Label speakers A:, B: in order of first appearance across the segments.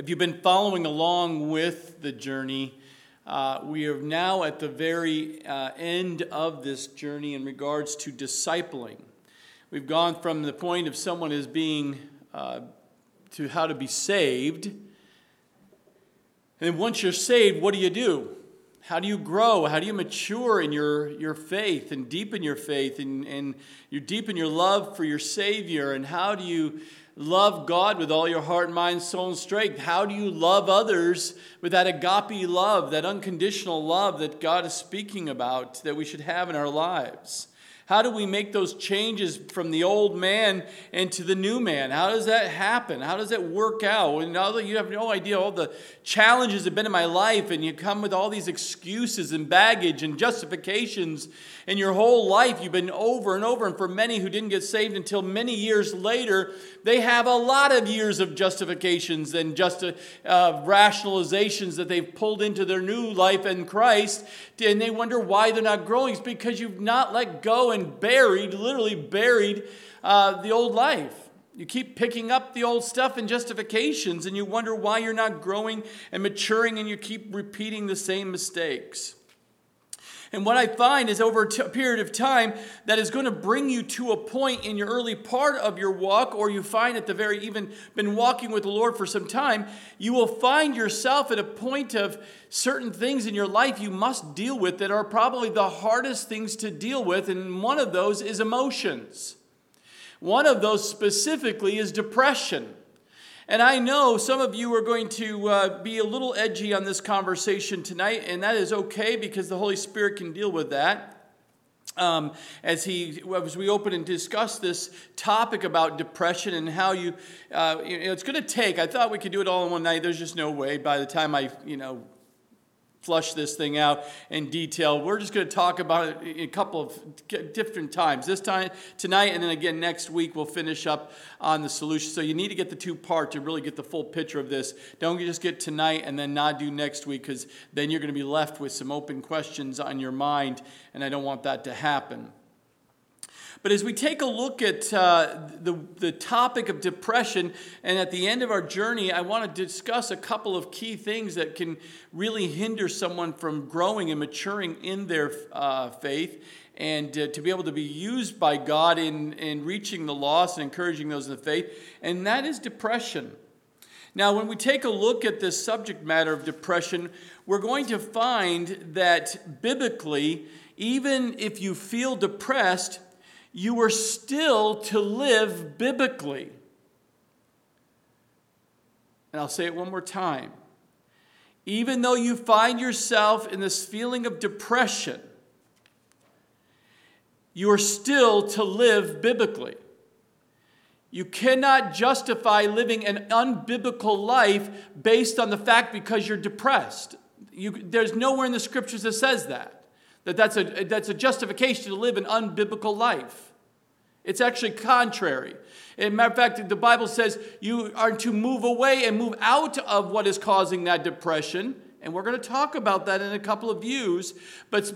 A: If you've been following along with the journey, uh, we are now at the very uh, end of this journey in regards to discipling. We've gone from the point of someone as being uh, to how to be saved. And once you're saved, what do you do? How do you grow? How do you mature in your, your faith and deepen your faith and, and you deepen your love for your Savior? And how do you love God with all your heart, mind, soul, and strength? How do you love others with that agape love, that unconditional love that God is speaking about that we should have in our lives? How do we make those changes from the old man into the new man? How does that happen? How does that work out? And that you have no idea all the challenges have been in my life, and you come with all these excuses and baggage and justifications, and your whole life you've been over and over. And for many who didn't get saved until many years later, they have a lot of years of justifications and just uh, rationalizations that they've pulled into their new life in Christ, and they wonder why they're not growing. It's because you've not let go and buried, literally buried, uh, the old life. You keep picking up the old stuff and justifications, and you wonder why you're not growing and maturing, and you keep repeating the same mistakes. And what I find is over a period of time that is going to bring you to a point in your early part of your walk, or you find at the very even been walking with the Lord for some time, you will find yourself at a point of certain things in your life you must deal with that are probably the hardest things to deal with. And one of those is emotions. One of those specifically is depression. And I know some of you are going to uh, be a little edgy on this conversation tonight, and that is okay because the Holy Spirit can deal with that. Um, as he as we open and discuss this topic about depression and how you, uh, you know, it's going to take. I thought we could do it all in one night. There's just no way. By the time I, you know, flush this thing out in detail. We're just going to talk about it a couple of different times. This time, tonight, and then again next week, we'll finish up on the solution. So you need to get the two part to really get the full picture of this. Don't just get tonight and then not do next week, because then you're going to be left with some open questions on your mind, and I don't want that to happen. But as we take a look at uh, the, the topic of depression, and at the end of our journey, I want to discuss a couple of key things that can really hinder someone from growing and maturing in their uh, faith and uh, to be able to be used by God in, in reaching the lost and encouraging those in the faith, and that is depression. Now, when we take a look at this subject matter of depression, we're going to find that biblically, even if you feel depressed, you are still to live biblically. And I'll say it one more time. Even though you find yourself in this feeling of depression, you are still to live biblically. You cannot justify living an unbiblical life based on the fact because you're depressed. You, there's nowhere in the scriptures that says that that that's a, that's a justification to live an unbiblical life. It's actually contrary. As a matter of fact, the Bible says you are to move away and move out of what is causing that depression and we're going to talk about that in a couple of views. But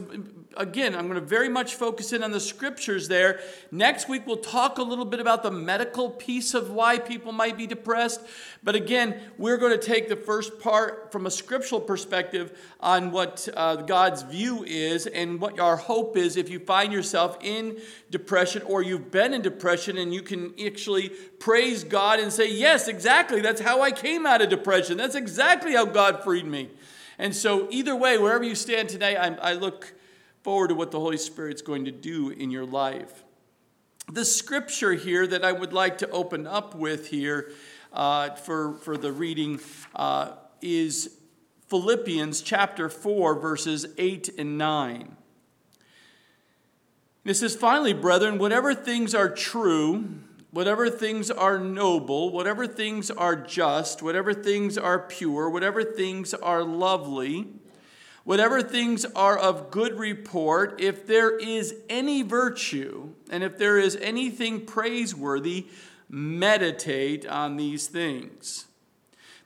A: again, I'm going to very much focus in on the scriptures there. Next week, we'll talk a little bit about the medical piece of why people might be depressed. But again, we're going to take the first part from a scriptural perspective on what uh, God's view is and what our hope is if you find yourself in depression or you've been in depression and you can actually praise God and say, Yes, exactly. That's how I came out of depression. That's exactly how God freed me. And so, either way, wherever you stand today, I, I look forward to what the Holy Spirit's going to do in your life. The scripture here that I would like to open up with here uh, for, for the reading uh, is Philippians chapter 4, verses 8 and 9. It says, Finally, brethren, whatever things are true, whatever things are noble, whatever things are just, whatever things are pure, whatever things are lovely, whatever things are of good report, if there is any virtue, and if there is anything praiseworthy, meditate on these things.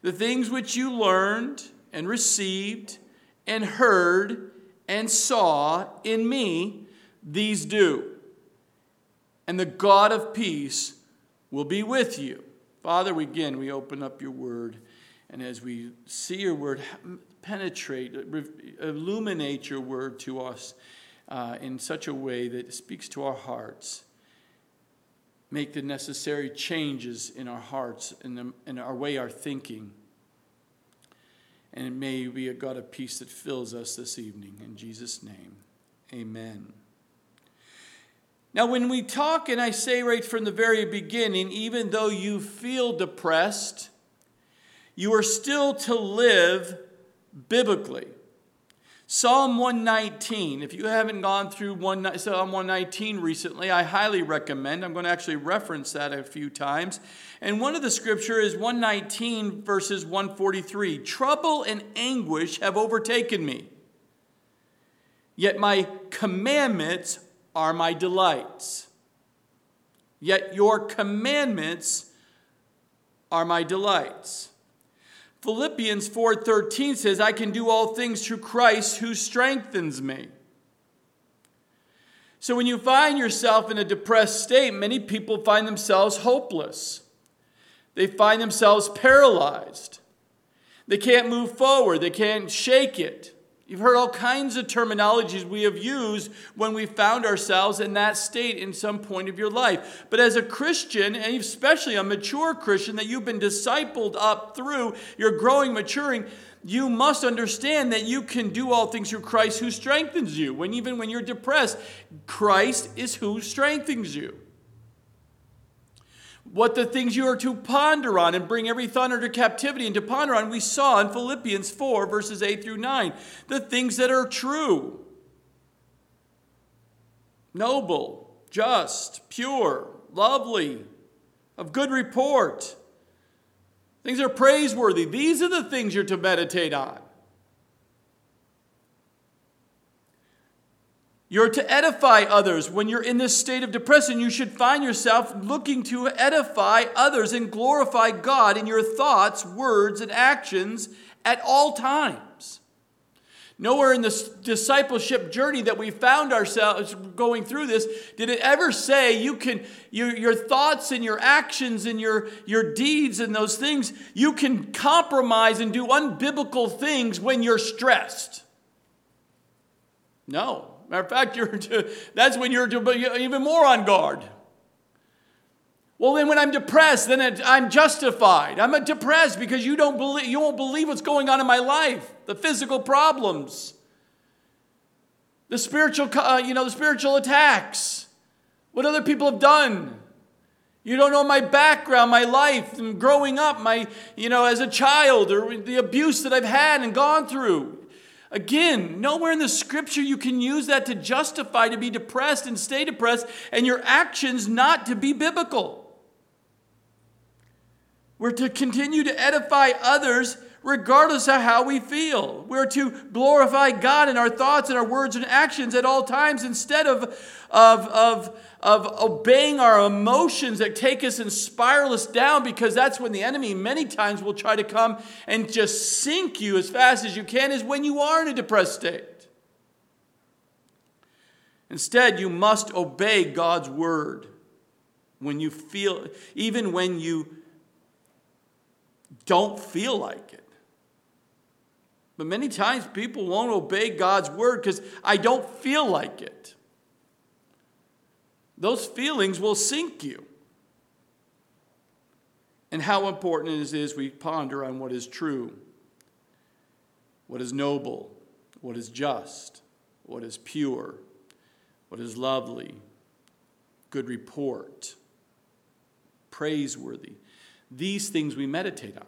A: The things which you learned and received and heard and saw in me, these do. And the God of peace will be with you. Father, again, we open up your word And as we see your word penetrate, illuminate your word to us uh, in such a way that it speaks to our hearts, make the necessary changes in our hearts and in our way, our thinking. And it may be a God of peace that fills us this evening. In Jesus' name, amen. Now, when we talk, and I say right from the very beginning, even though you feel depressed, you are still to live biblically. Psalm 119, if you haven't gone through one, Psalm 119 recently, I highly recommend. I'm going to actually reference that a few times. And one of the scripture is 119 verses 143. Trouble and anguish have overtaken me, yet my commandments are my delights. Yet your commandments are my delights. Philippians 4:13 says, "I can do all things through Christ who strengthens me." So when you find yourself in a depressed state, many people find themselves hopeless. They find themselves paralyzed. They can't move forward, they can't shake it. You've heard all kinds of terminologies we have used when we found ourselves in that state in some point of your life. But as a Christian, and especially a mature Christian that you've been discipled up through, you're growing, maturing, you must understand that you can do all things through Christ who strengthens you. When even when you're depressed, Christ is who strengthens you what the things you are to ponder on and bring every thought under captivity and to ponder on, we saw in Philippians 4, verses 8 through 9. The things that are true, noble, just, pure, lovely, of good report, things are praiseworthy. These are the things you're to meditate on. You're to edify others. When you're in this state of depression, you should find yourself looking to edify others and glorify God in your thoughts, words, and actions at all times. Nowhere in this discipleship journey that we found ourselves going through this did it ever say you can your, your thoughts and your actions and your, your deeds and those things, you can compromise and do unbiblical things when you're stressed. No. Matter of fact, you're to, that's when you're to, even more on guard. Well, then when I'm depressed, then it, I'm justified. I'm depressed because you don't believe you won't believe what's going on in my life, the physical problems, the spiritual, uh, you know, the spiritual attacks, what other people have done. You don't know my background, my life, and growing up, my, you know, as a child, or the abuse that I've had and gone through. Again, nowhere in the scripture you can use that to justify to be depressed and stay depressed and your actions not to be biblical. We're to continue to edify others regardless of how we feel. We're to glorify God in our thoughts and our words and actions at all times instead of, of, of of obeying our emotions that take us and spiral us down because that's when the enemy many times will try to come and just sink you as fast as you can, is when you are in a depressed state. Instead, you must obey God's word when you feel, even when you don't feel like it. But many times people won't obey God's word because I don't feel like it those feelings will sink you. And how important it is we ponder on what is true, what is noble, what is just, what is pure, what is lovely, good report, praiseworthy. These things we meditate on.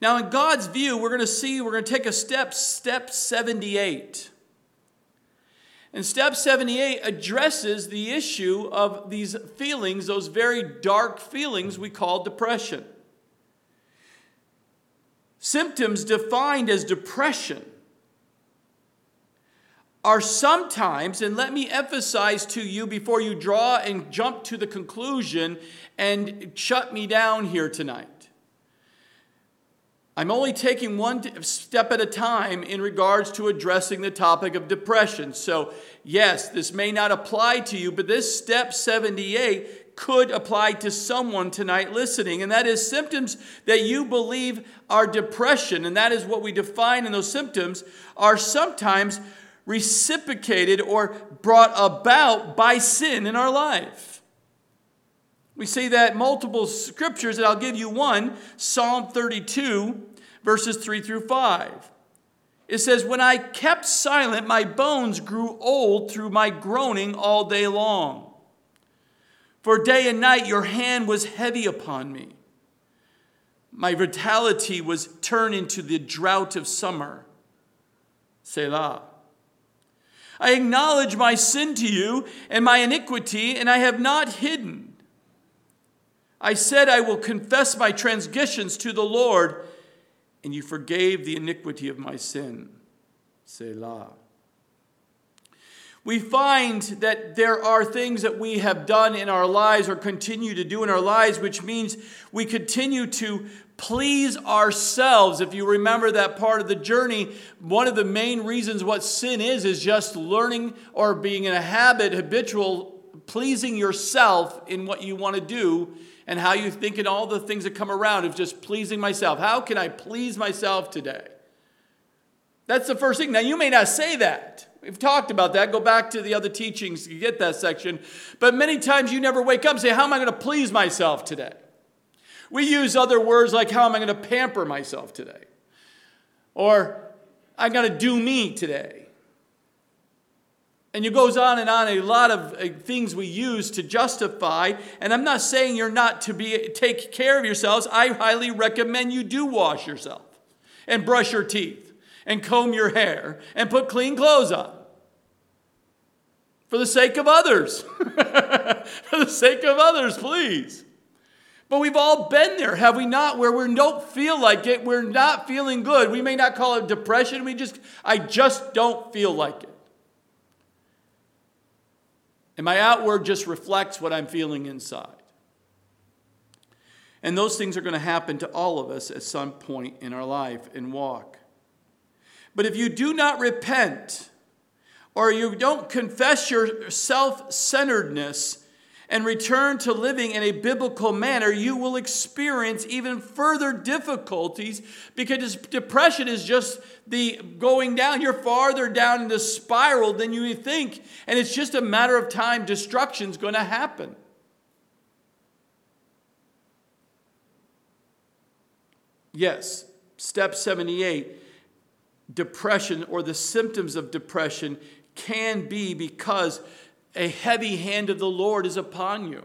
A: Now, in God's view, we're going to see, we're going to take a step, step 78. And step 78 addresses the issue of these feelings, those very dark feelings we call depression. Symptoms defined as depression are sometimes, and let me emphasize to you before you draw and jump to the conclusion and shut me down here tonight. I'm only taking one step at a time in regards to addressing the topic of depression. So, yes, this may not apply to you, but this step 78 could apply to someone tonight listening, and that is symptoms that you believe are depression, and that is what we define in those symptoms, are sometimes reciprocated or brought about by sin in our life. We see that multiple scriptures, and I'll give you one Psalm 32, verses 3 through 5. It says, When I kept silent, my bones grew old through my groaning all day long. For day and night your hand was heavy upon me. My vitality was turned into the drought of summer. Selah. I acknowledge my sin to you and my iniquity, and I have not hidden. I said, I will confess my transgressions to the Lord and you forgave the iniquity of my sin. Selah. We find that there are things that we have done in our lives or continue to do in our lives, which means we continue to please ourselves. If you remember that part of the journey, one of the main reasons what sin is, is just learning or being in a habit, habitual, pleasing yourself in what you want to do and how you think and all the things that come around of just pleasing myself. How can I please myself today? That's the first thing. Now, you may not say that. We've talked about that. Go back to the other teachings to get that section. But many times you never wake up and say, How am I going to please myself today? We use other words like, How am I going to pamper myself today? Or, I'm going to do me today. And it goes on and on, a lot of uh, things we use to justify. And I'm not saying you're not to be take care of yourselves. I highly recommend you do wash yourself and brush your teeth and comb your hair and put clean clothes on. For the sake of others. For the sake of others, please. But we've all been there, have we not? Where we don't feel like it, we're not feeling good. We may not call it depression, we just, I just don't feel like it. And my outward just reflects what I'm feeling inside. And those things are going to happen to all of us at some point in our life and walk. But if you do not repent, or you don't confess your self centeredness, and return to living in a biblical manner, you will experience even further difficulties because depression is just the going down. You're farther down in the spiral than you think, and it's just a matter of time. Destruction's going to happen. Yes, step 78 depression or the symptoms of depression can be because a heavy hand of the Lord is upon you.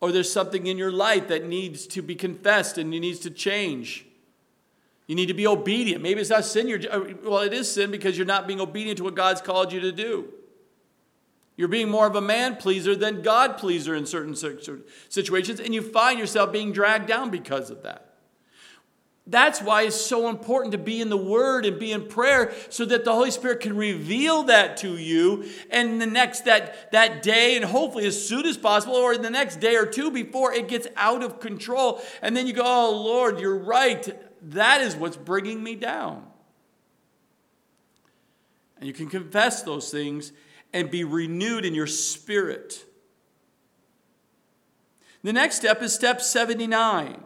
A: Or there's something in your life that needs to be confessed and it needs to change. You need to be obedient. Maybe it's not sin. You're, uh, well, it is sin because you're not being obedient to what God's called you to do. You're being more of a man pleaser than God pleaser in certain situations, and you find yourself being dragged down because of that. That's why it's so important to be in the Word and be in prayer so that the Holy Spirit can reveal that to you and the next that, that day and hopefully as soon as possible or the next day or two before it gets out of control. And then you go, oh Lord, you're right. That is what's bringing me down. And you can confess those things and be renewed in your spirit. The next step is step 79.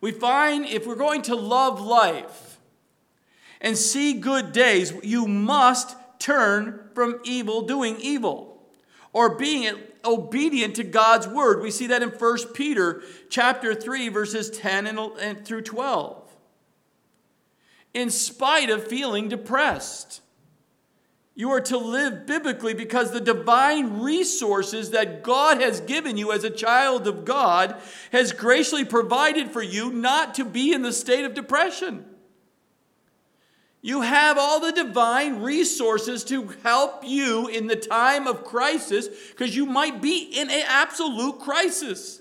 A: We find if we're going to love life and see good days, you must turn from evil, doing evil, or being obedient to God's word. We see that in 1 Peter chapter 3, verses 10 and through 12. In spite of feeling depressed. You are to live biblically because the divine resources that God has given you as a child of God has graciously provided for you not to be in the state of depression. You have all the divine resources to help you in the time of crisis because you might be in an absolute crisis.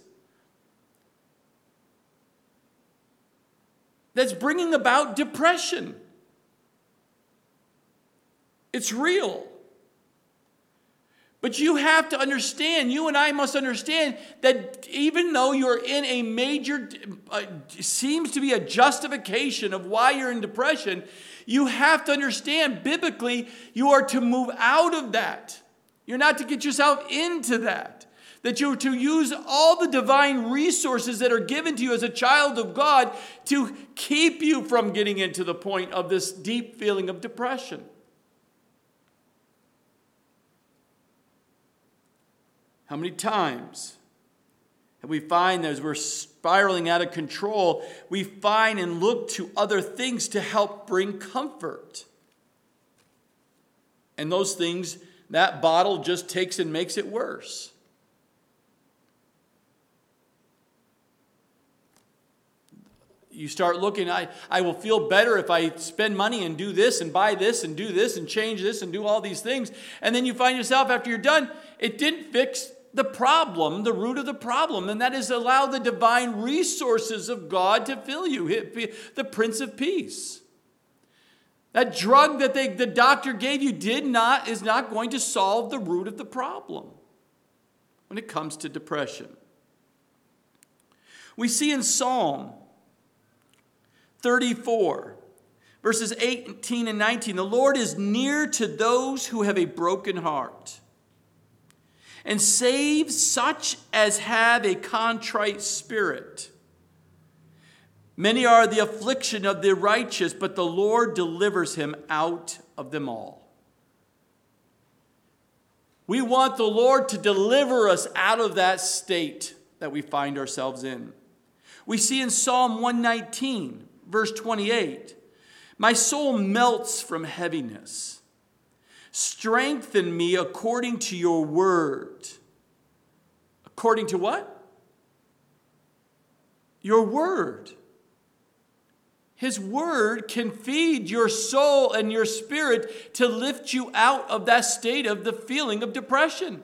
A: That's bringing about depression. It's real. But you have to understand, you and I must understand that even though you're in a major, uh, seems to be a justification of why you're in depression, you have to understand biblically you are to move out of that. You're not to get yourself into that. That you're to use all the divine resources that are given to you as a child of God to keep you from getting into the point of this deep feeling of depression. How many times have we find that as we're spiraling out of control, we find and look to other things to help bring comfort? And those things, that bottle just takes and makes it worse. you start looking, I, I will feel better if I spend money and do this and buy this and do this and change this and do all these things. And then you find yourself after you're done, it didn't fix the problem, the root of the problem, and that is allow the divine resources of God to fill you, the Prince of Peace. That drug that they, the doctor gave you did not, is not going to solve the root of the problem when it comes to depression. We see in Psalm 34, verses 18 and 19 the Lord is near to those who have a broken heart and save such as have a contrite spirit. Many are the affliction of the righteous, but the Lord delivers him out of them all. We want the Lord to deliver us out of that state that we find ourselves in. We see in Psalm 119, verse 28 My soul melts from heaviness. Strengthen me according to your word. According to what? Your word. His word can feed your soul and your spirit to lift you out of that state of the feeling of depression.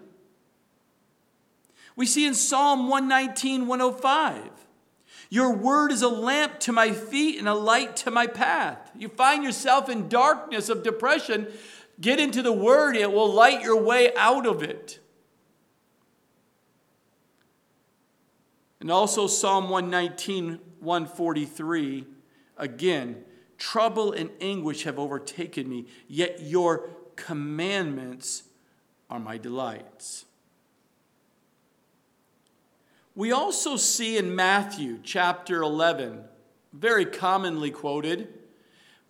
A: We see in Psalm 119, 105. Your word is a lamp to my feet and a light to my path. You find yourself in darkness of depression. Get into the Word, it will light your way out of it. And also, Psalm 119, 143, again, trouble and anguish have overtaken me, yet your commandments are my delights. We also see in Matthew chapter 11, very commonly quoted,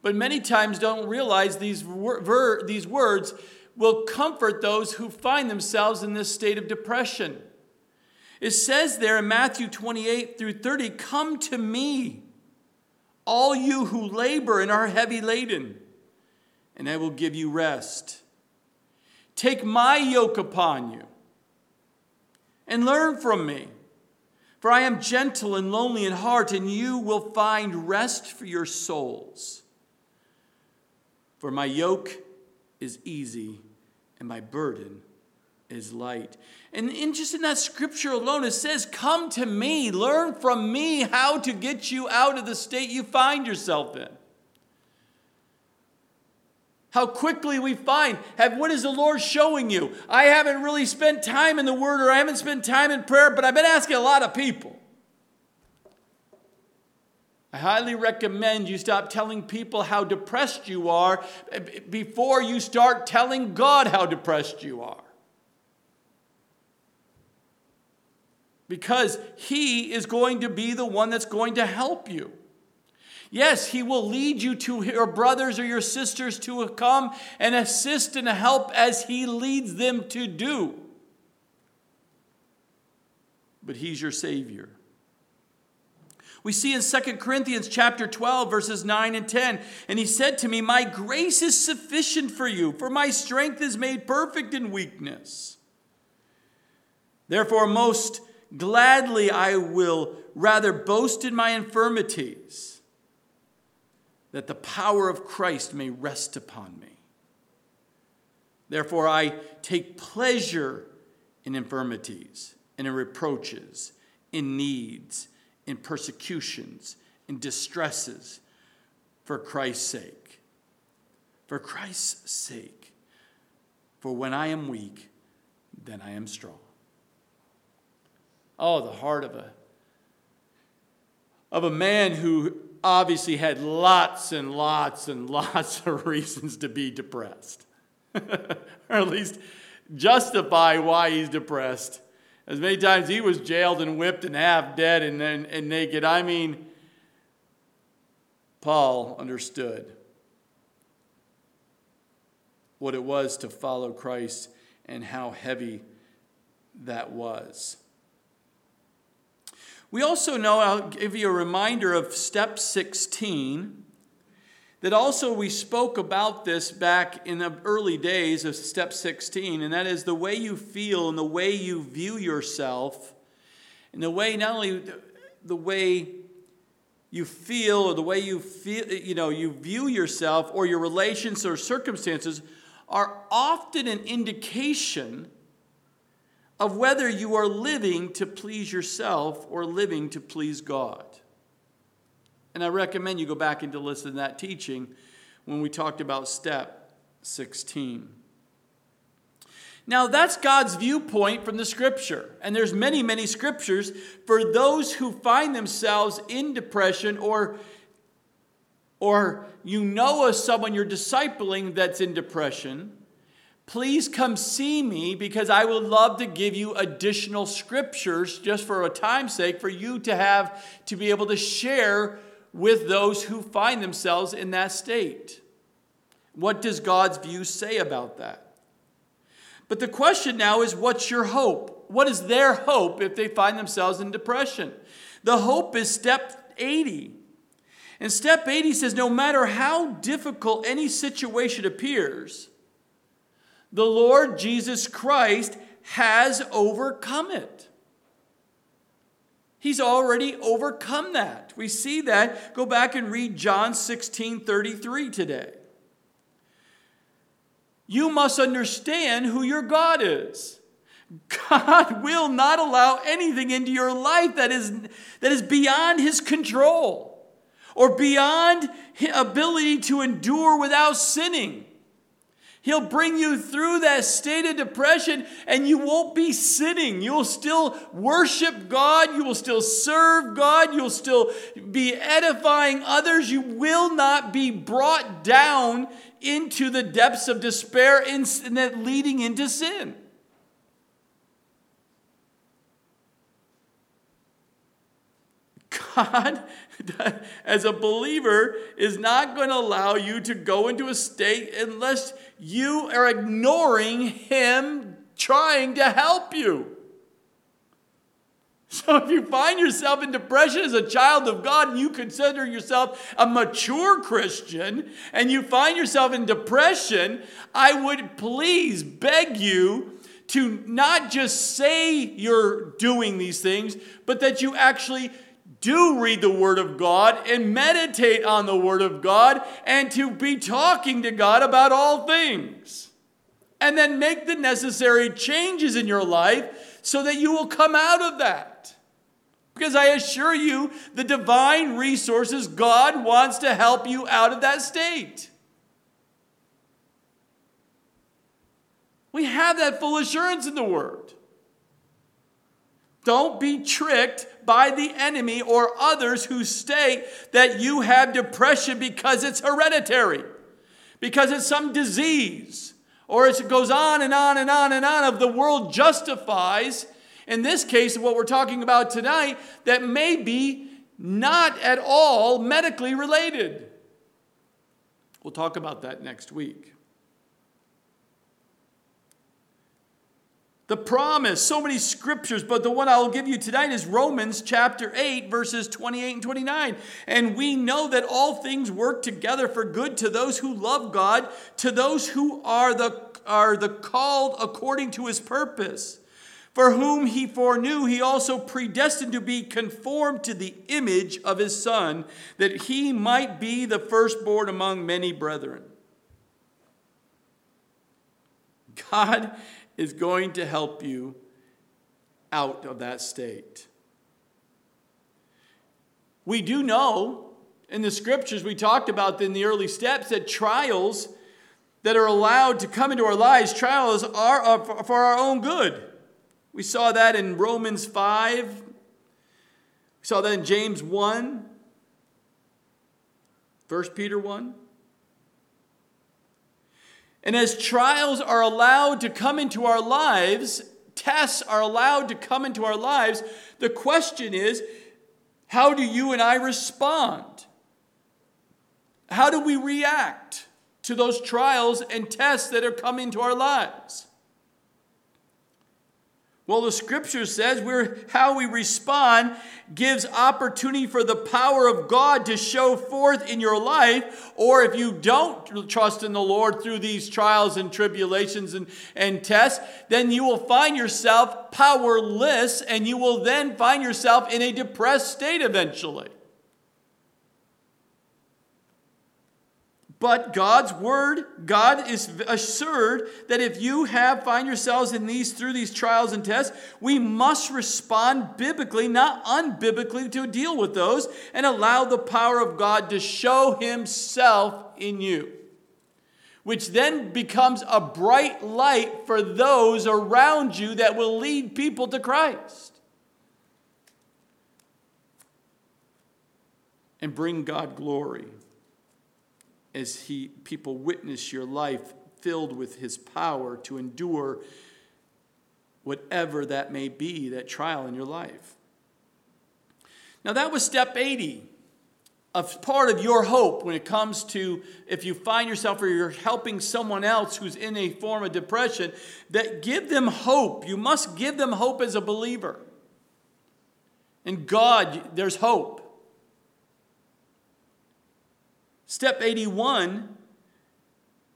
A: but many times don't realize these, ver- these words will comfort those who find themselves in this state of depression. It says there in Matthew 28 through 30 Come to me, all you who labor and are heavy laden, and I will give you rest. Take my yoke upon you and learn from me. For I am gentle and lonely in heart, and you will find rest for your souls. For my yoke is easy and my burden is light. And in just in that scripture alone, it says, Come to me, learn from me how to get you out of the state you find yourself in. How quickly we find, have what is the Lord showing you? I haven't really spent time in the Word or I haven't spent time in prayer, but I've been asking a lot of people. I highly recommend you stop telling people how depressed you are before you start telling God how depressed you are. Because He is going to be the one that's going to help you. Yes, He will lead you to your brothers or your sisters to come and assist and help as He leads them to do. But He's your Savior. We see in 2 Corinthians chapter 12 verses 9 and 10, and he said to me, "My grace is sufficient for you, for my strength is made perfect in weakness." Therefore most gladly I will rather boast in my infirmities, that the power of Christ may rest upon me. Therefore I take pleasure in infirmities and in reproaches, in needs in persecutions, in distresses for Christ's sake. For Christ's sake. For when I am weak, then I am strong. Oh, the heart of a of a man who obviously had lots and lots and lots of reasons to be depressed. or at least justify why he's depressed. As many times he was jailed and whipped and half dead and, and, and naked. I mean, Paul understood what it was to follow Christ and how heavy that was. We also know, I'll give you a reminder of step 16, that also we spoke about this back in the early days of step 16, and that is the way you feel and the way you view yourself, and the way, not only the way you feel or the way you feel, you know, you view yourself or your relations or circumstances are often an indication of whether you are living to please yourself or living to please God. And I recommend you go back and to listen to that teaching when we talked about step 16. Now that's God's viewpoint from the scripture. And there's many many scriptures for those who find themselves in depression or or you know of someone you're discipling that's in depression please come see me because I would love to give you additional scriptures just for a time's sake for you to have to be able to share with those who find themselves in that state. What does God's view say about that? But the question now is what's your hope? What is their hope if they find themselves in depression? The hope is step 80. And step 80 says no matter how difficult any situation appears, the Lord Jesus Christ has overcome it. He's already overcome that. We see that. Go back and read John 16 33 today. You must understand who your God is. God will not allow anything into your life that is, that is beyond his control or beyond his ability to endure without sinning. He'll bring you through that state of depression and you won't be sitting. You'll still worship God. You will still serve God. You'll still be edifying others. You will not be brought down into the depths of despair and leading into sin. God, as a believer, is not going to allow you to go into a state unless you are ignoring Him trying to help you. So if you find yourself in depression as a child of God and you consider yourself a mature Christian and you find yourself in depression, I would please beg you to not just say you're doing these things, but that you actually do read the Word of God and meditate on the Word of God and to be talking to God about all things. And then make the necessary changes in your life so that you will come out of that. Because I assure you, the divine resources, God wants to help you out of that state. We have that full assurance in the Word. Don't be tricked by the enemy or others who state that you have depression because it's hereditary, because it's some disease, or it goes on and on and on and on of the world justifies, in this case, of what we're talking about tonight, that may be not at all medically related. We'll talk about that next week. The promise, so many scriptures, but the one I will give you tonight is Romans chapter 8, verses 28 and 29. And we know that all things work together for good to those who love God, to those who are the, are the called according to his purpose. For whom he foreknew, he also predestined to be conformed to the image of his Son, that he might be the firstborn among many brethren. God is going to help you out of that state. We do know in the scriptures we talked about in the early steps that trials that are allowed to come into our lives, trials are for our own good. We saw that in Romans 5. We saw that in James 1. 1 Peter 1. And as trials are allowed to come into our lives, tests are allowed to come into our lives, the question is how do you and I respond? How do we react to those trials and tests that are coming into our lives? Well, the scripture says we're, how we respond gives opportunity for the power of God to show forth in your life. Or if you don't trust in the Lord through these trials and tribulations and, and tests, then you will find yourself powerless and you will then find yourself in a depressed state eventually. But God's word, God is assured that if you have find yourselves in these through these trials and tests, we must respond biblically, not unbiblically, to deal with those and allow the power of God to show himself in you. Which then becomes a bright light for those around you that will lead people to Christ. And bring God glory as he, people witness your life filled with his power to endure whatever that may be, that trial in your life. Now, that was step 80 of part of your hope when it comes to if you find yourself or you're helping someone else who's in a form of depression, that give them hope. You must give them hope as a believer. In God, there's hope. Step 81,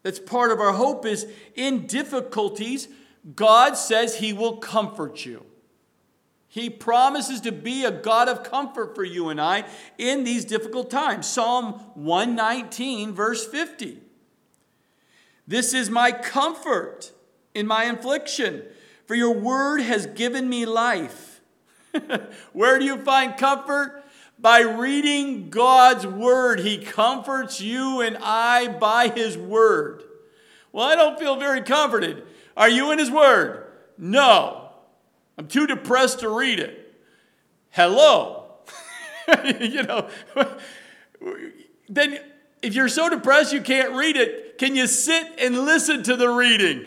A: that's part of our hope, is in difficulties, God says He will comfort you. He promises to be a God of comfort for you and I in these difficult times. Psalm 119, verse 50. This is my comfort in my affliction, for your word has given me life. Where do you find comfort? By reading God's word, He comforts you and I by His word. Well, I don't feel very comforted. Are you in His word? No. I'm too depressed to read it. Hello. you know, then if you're so depressed you can't read it, can you sit and listen to the reading?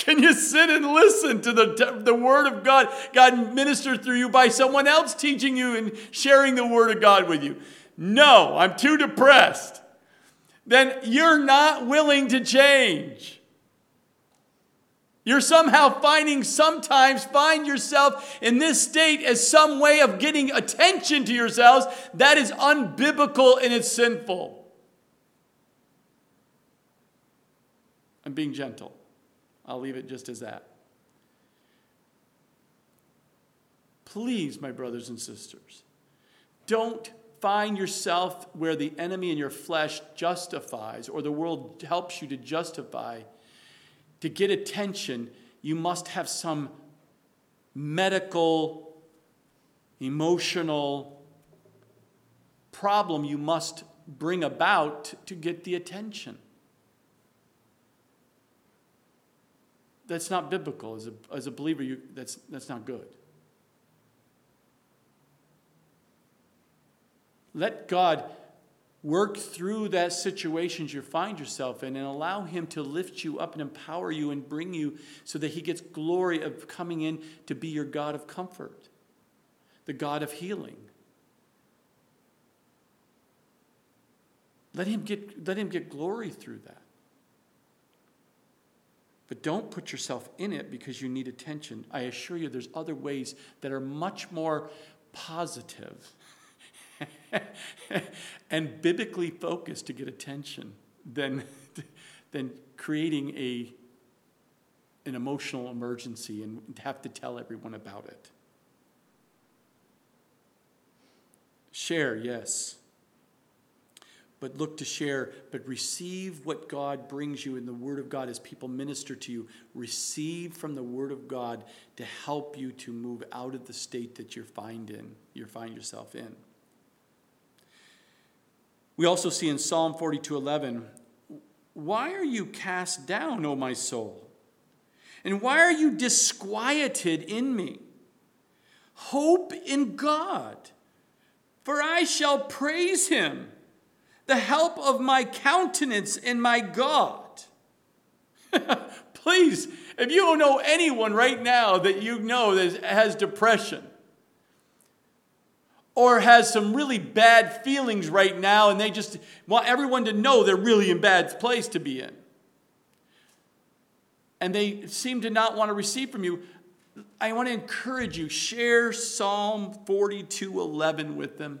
A: Can you sit and listen to the, the Word of God, God ministered through you by someone else teaching you and sharing the Word of God with you? No, I'm too depressed. Then you're not willing to change. You're somehow finding, sometimes find yourself in this state as some way of getting attention to yourselves that is unbiblical and it's sinful. I'm being gentle. I'll leave it just as that. Please, my brothers and sisters, don't find yourself where the enemy in your flesh justifies or the world helps you to justify. To get attention, you must have some medical, emotional problem you must bring about to get the attention. That's not biblical. As a, as a believer, you, that's, that's not good. Let God work through that situations you find yourself in and allow him to lift you up and empower you and bring you so that he gets glory of coming in to be your God of comfort, the God of healing. Let him get, let him get glory through that. But don't put yourself in it because you need attention. I assure you, there's other ways that are much more positive and biblically focused to get attention than, than creating a, an emotional emergency and have to tell everyone about it. Share, yes but look to share, but receive what God brings you in the Word of God as people minister to you. Receive from the Word of God to help you to move out of the state that you find in, you find yourself in. We also see in Psalm 42:11, "Why are you cast down, O my soul? And why are you disquieted in me? Hope in God, for I shall praise him." The help of my countenance and my God. Please, if you don't know anyone right now that you know that has depression or has some really bad feelings right now and they just want everyone to know they're really in bad place to be in. And they seem to not want to receive from you. I want to encourage you, share Psalm 42:11 with them.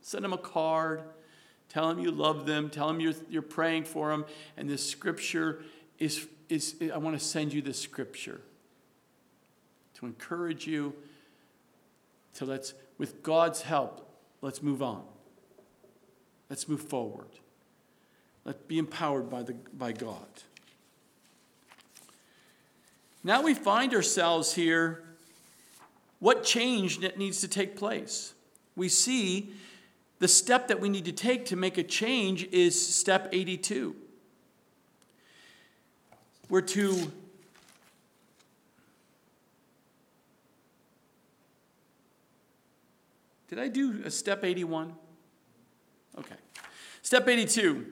A: Send them a card. Tell them you love them. Tell them you're, you're praying for them. And this scripture is, is, I want to send you this scripture to encourage you to let's, with God's help, let's move on. Let's move forward. Let's be empowered by, the, by God. Now we find ourselves here. What change needs to take place? We see the step that we need to take to make a change is step 82. We're to Did I do a step 81? Okay. Step 82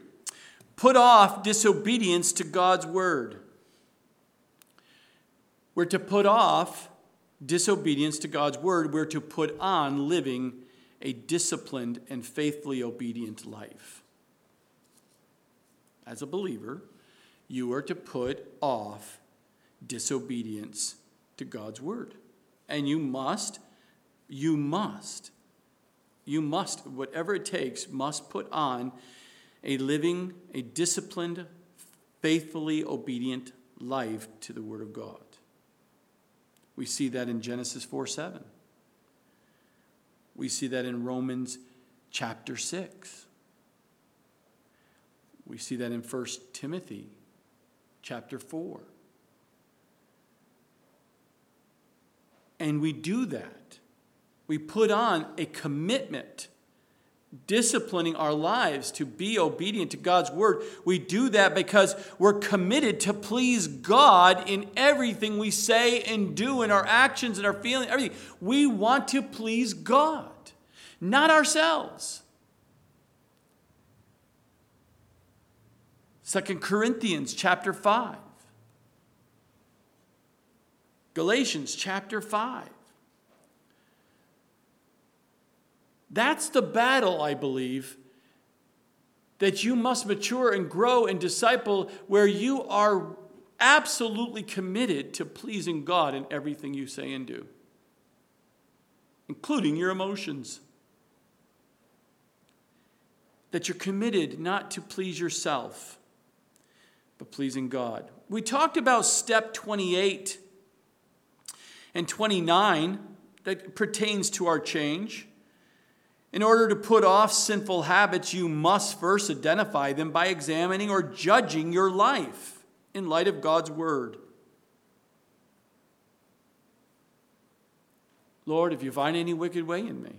A: put off disobedience to God's word. We're to put off disobedience to God's word. We're to put on living a disciplined and faithfully obedient life. As a believer, you are to put off disobedience to God's word. And you must, you must, you must, whatever it takes, must put on a living, a disciplined, faithfully obedient life to the word of God. We see that in Genesis 4 7. We see that in Romans chapter 6. We see that in 1 Timothy chapter 4. And we do that. We put on a commitment, disciplining our lives to be obedient to God's word. We do that because we're committed to please God in everything we say and do, in our actions and our feelings, everything. We want to please God not ourselves. Second Corinthians chapter 5. Galatians chapter 5. That's the battle, I believe, that you must mature and grow and disciple where you are absolutely committed to pleasing God in everything you say and do, including your emotions that you're committed not to please yourself, but pleasing God. We talked about step 28 and 29 that pertains to our change. In order to put off sinful habits, you must first identify them by examining or judging your life in light of God's Word. Lord, if you find any wicked way in me,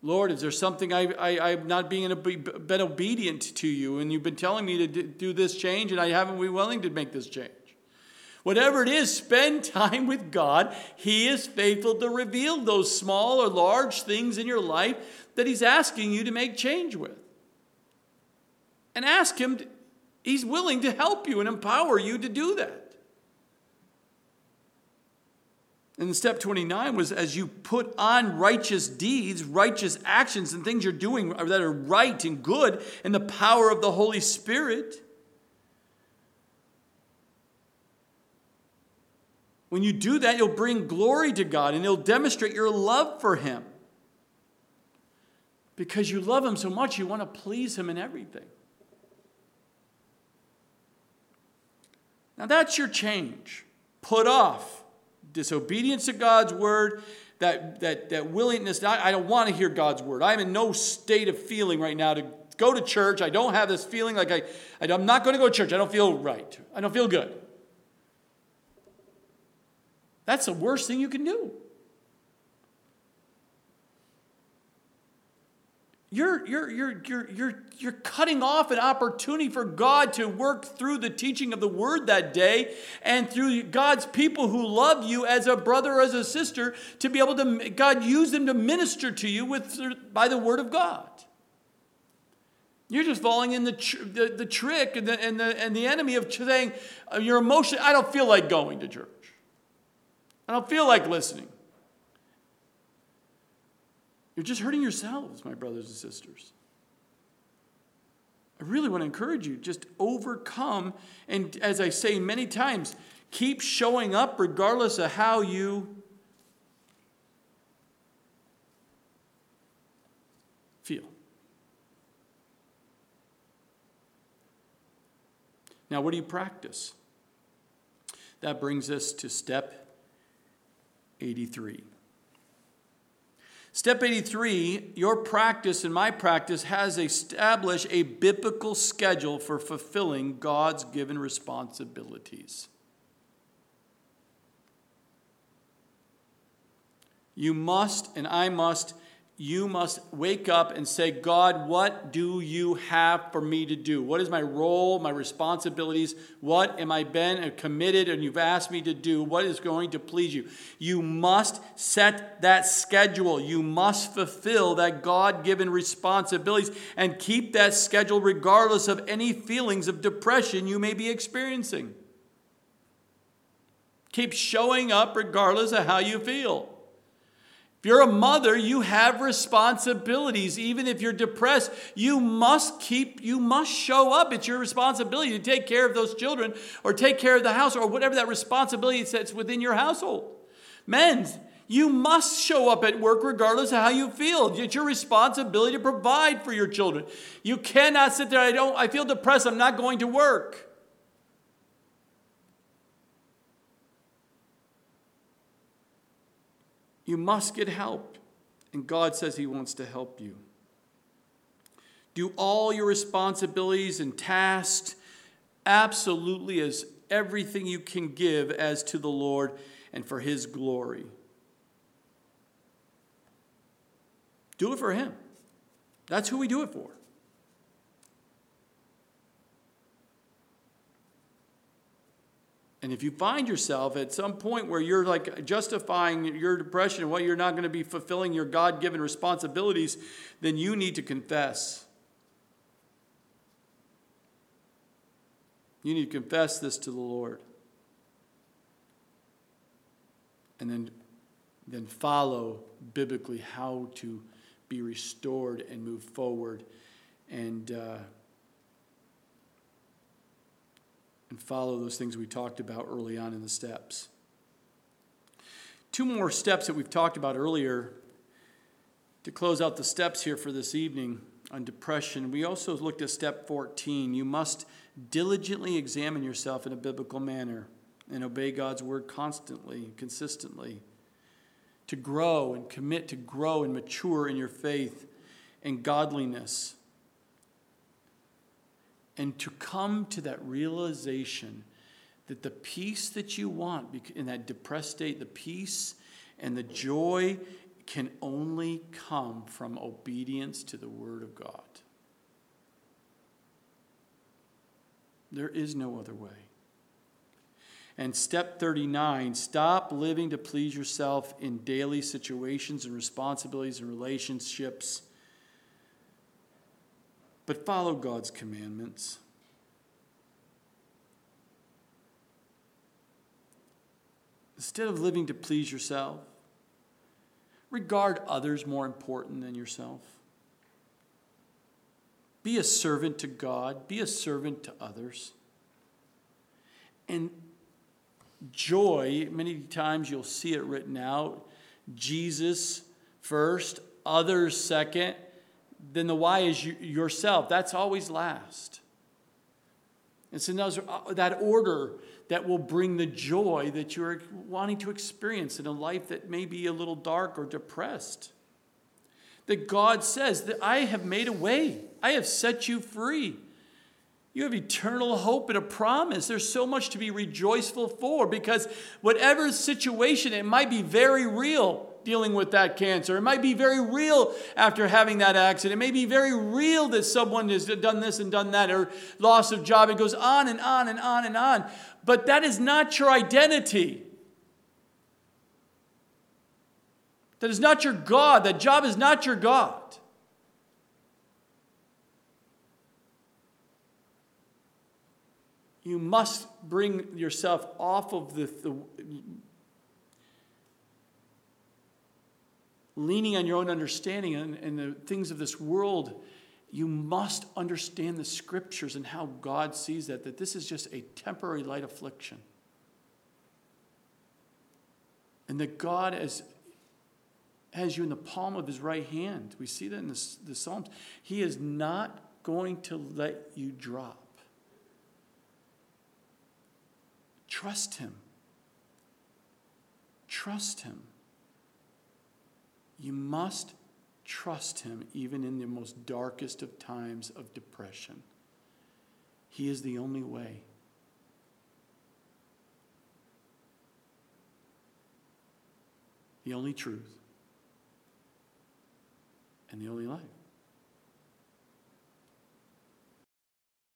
A: Lord, is there something I, I, I'm not being been obedient to you and you've been telling me to do this change and I haven't been willing to make this change? Whatever it is, spend time with God. He is faithful to reveal those small or large things in your life that He's asking you to make change with. And ask Him, He's willing to help you and empower you to do that. And step 29 was as you put on righteous deeds, righteous actions, and things you're doing that are right and good, and the power of the Holy Spirit. When you do that, you'll bring glory to God and you'll demonstrate your love for Him. Because you love Him so much, you want to please Him in everything. Now, that's your change. Put off disobedience to God's word, that, that, that willingness. I, I don't want to hear God's word. I'm in no state of feeling right now to go to church. I don't have this feeling like I, I'm not going to go to church. I don't feel right. I don't feel good. That's the worst thing you can do. You're, you're, you're, you're, you're, you're cutting off an opportunity for God to work through the teaching of the word that day and through God's people who love you as a brother or as a sister to be able to, God use them to minister to you with, by the word of God. You're just falling in the, tr- the, the, trick and the, and, the, and the enemy of saying, uh, your emotion, I don't feel like going to church. I don't feel like listening. You're just hurting yourselves, my brothers and sisters. I really want to encourage you just overcome. And as I say many times, keep showing up regardless of how you feel. Now, what do you practice? That brings us to step 83. Step 83, your practice and my practice has established a biblical schedule for fulfilling God's given responsibilities. You must, and I must, you must wake up and say, God, what do you have for me to do? What is my role, my responsibilities? What am I been and committed and you've asked me to do? What is going to please you? You must set that schedule. You must fulfill that God given responsibilities and keep that schedule regardless of any feelings of depression you may be experiencing. Keep showing up regardless of how you feel. If you're a mother, you have responsibilities. Even if you're depressed, you must keep, you must show up. It's your responsibility to take care of those children or take care of the house or whatever that responsibility sets within your household. Men, you must show up at work regardless of how you feel. It's your responsibility to provide for your children. You cannot sit there, I don't, I feel depressed, I'm not going to work. You must get help. And God says He wants to help you. Do all your responsibilities and tasks absolutely as everything you can give as to the Lord and for His glory. Do it for Him. That's who we do it for. And if you find yourself at some point where you're like justifying your depression and what you're not going to be fulfilling your God given responsibilities, then you need to confess. You need to confess this to the Lord. And then, then follow biblically how to be restored and move forward. And. Uh, and follow those things we talked about early on in the steps. Two more steps that we've talked about earlier to close out the steps here for this evening on depression. We also looked at step 14. You must diligently examine yourself in a biblical manner and obey God's word constantly, consistently. To grow and commit to grow and mature in your faith and godliness and to come to that realization that the peace that you want in that depressed state, the peace and the joy can only come from obedience to the Word of God. There is no other way. And step 39 stop living to please yourself in daily situations and responsibilities and relationships but follow God's commandments. Instead of living to please yourself, regard others more important than yourself. Be a servant to God, be a servant to others. And joy, many times you'll see it written out Jesus first, others second, then the Y is you, yourself. That's always last. It's another uh, that order that will bring the joy that you're wanting to experience in a life that may be a little dark or depressed. That God says that I have made a way. I have set you free. You have eternal hope and a promise. There's so much to be rejoiceful for because whatever situation, it might be very real dealing with that cancer. It might be very real after having that accident. It may be very real that someone has done this and done that or loss of job. It goes on and on and on and on. But that is not your identity. That is not your God. That job is not your God. You must bring yourself off of the, the leaning on your own understanding and, and the things of this world. You must understand the scriptures and how God sees that, that this is just a temporary light affliction. And that God has, has you in the palm of his right hand. We see that in the, the Psalms. He is not going to let you drop. Trust him. Trust him. You must trust him even in the most darkest of times of depression. He is the only way. the only truth, and the only life.